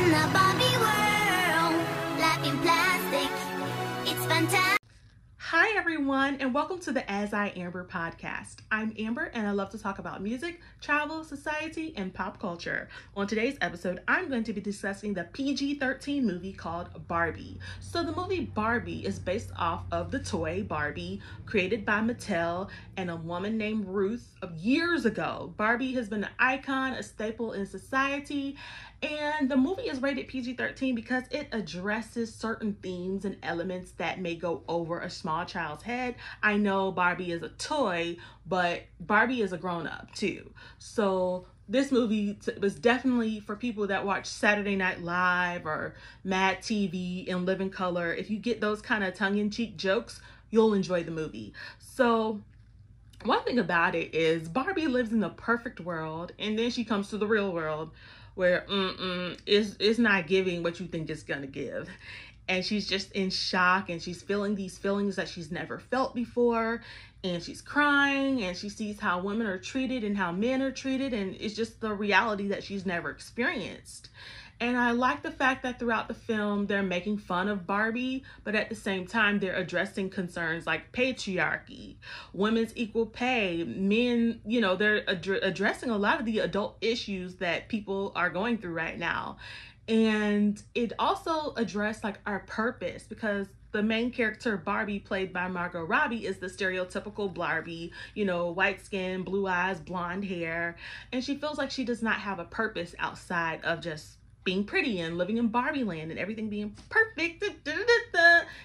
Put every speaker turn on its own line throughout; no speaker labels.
In the Barbie world, life in plastic, it's fantastic.
Hi, everyone, and welcome to the As I Amber podcast. I'm Amber, and I love to talk about music, travel, society, and pop culture. On today's episode, I'm going to be discussing the PG 13 movie called Barbie. So, the movie Barbie is based off of the toy Barbie, created by Mattel and a woman named Ruth years ago. Barbie has been an icon, a staple in society, and the movie is rated PG 13 because it addresses certain themes and elements that may go over a small child's head. I know Barbie is a toy, but Barbie is a grown up too. So this movie was definitely for people that watch Saturday Night Live or Mad TV and Living Color. If you get those kind of tongue in cheek jokes, you'll enjoy the movie. So one thing about it is Barbie lives in the perfect world and then she comes to the real world where mm-mm, it's, it's not giving what you think it's gonna give. And she's just in shock and she's feeling these feelings that she's never felt before. And she's crying and she sees how women are treated and how men are treated and it's just the reality that she's never experienced and I like the fact that throughout the film, they're making fun of Barbie, but at the same time, they're addressing concerns like patriarchy, women's equal pay, men, you know, they're ad- addressing a lot of the adult issues that people are going through right now. And it also addressed like our purpose because the main character Barbie played by Margot Robbie is the stereotypical Barbie, you know, white skin, blue eyes, blonde hair, and she feels like she does not have a purpose outside of just being pretty and living in Barbie land and everything being perfect,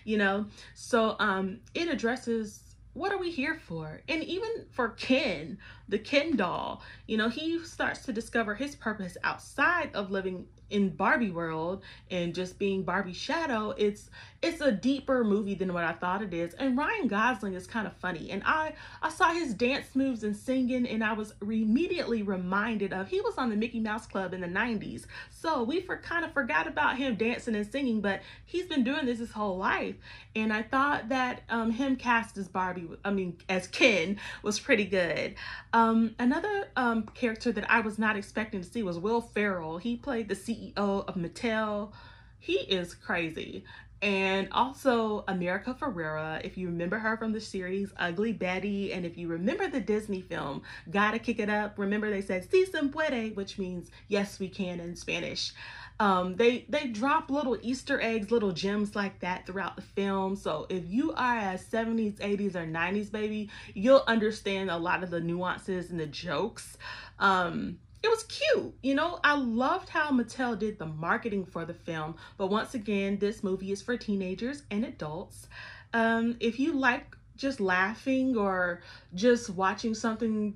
you know. So um it addresses what are we here for? And even for Ken, the Ken doll, you know, he starts to discover his purpose outside of living in Barbie world and just being Barbie shadow, it's it's a deeper movie than what I thought it is. And Ryan Gosling is kind of funny. And I I saw his dance moves and singing and I was immediately reminded of he was on the Mickey Mouse Club in the 90s. So we for kind of forgot about him dancing and singing, but he's been doing this his whole life. And I thought that um, him cast as Barbie, I mean as Ken was pretty good. Um, another um, character that I was not expecting to see was Will Ferrell. He played the CEO of Mattel. He is crazy. And also America Ferrera, if you remember her from the series Ugly Betty, and if you remember the Disney film Gotta Kick It Up, remember they said Si se puede, which means yes we can in Spanish. Um, they they drop little Easter eggs, little gems like that throughout the film. So if you are a 70s, 80s, or 90s baby, you'll understand a lot of the nuances and the jokes. Um, it was cute. You know, I loved how Mattel did the marketing for the film. But once again, this movie is for teenagers and adults. Um, if you like just laughing or just watching something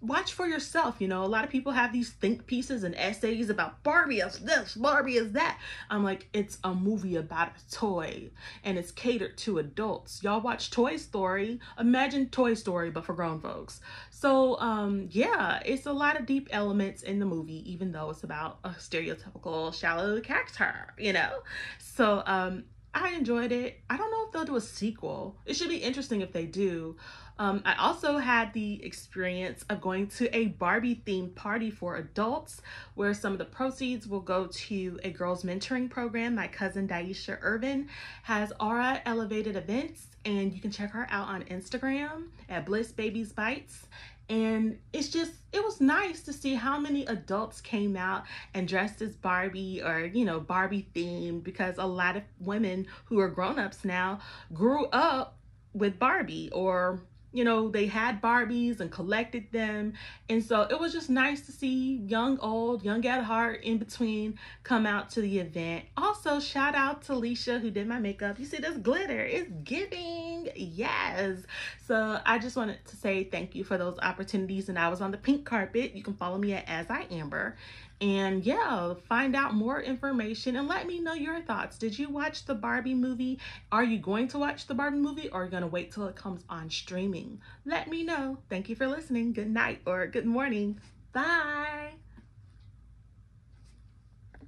watch for yourself. You know, a lot of people have these think pieces and essays about Barbie is this, Barbie is that. I'm like, it's a movie about a toy and it's catered to adults. Y'all watch Toy Story. Imagine Toy Story, but for grown folks. So, um, yeah, it's a lot of deep elements in the movie, even though it's about a stereotypical shallow character, you know? So, um, I enjoyed it. I don't if they'll do a sequel. It should be interesting if they do. Um, I also had the experience of going to a Barbie themed party for adults where some of the proceeds will go to a girls mentoring program. My cousin Daisha Irvin has Aura Elevated Events, and you can check her out on Instagram at Bliss Babies Bites. And it's just, it was nice to see how many adults came out and dressed as Barbie or, you know, Barbie themed because a lot of women who are grown ups now grew up with Barbie or you know, they had Barbies and collected them. And so it was just nice to see young, old, young at heart in between come out to the event. Also, shout out to Alicia who did my makeup. You see this glitter, it's giving. Yes. So I just wanted to say thank you for those opportunities. And I was on the pink carpet. You can follow me at As I Amber. And yeah, find out more information and let me know your thoughts. Did you watch the Barbie movie? Are you going to watch the Barbie movie or are you going to wait till it comes on streaming? Let me know. Thank you for listening. Good night or good morning. Bye.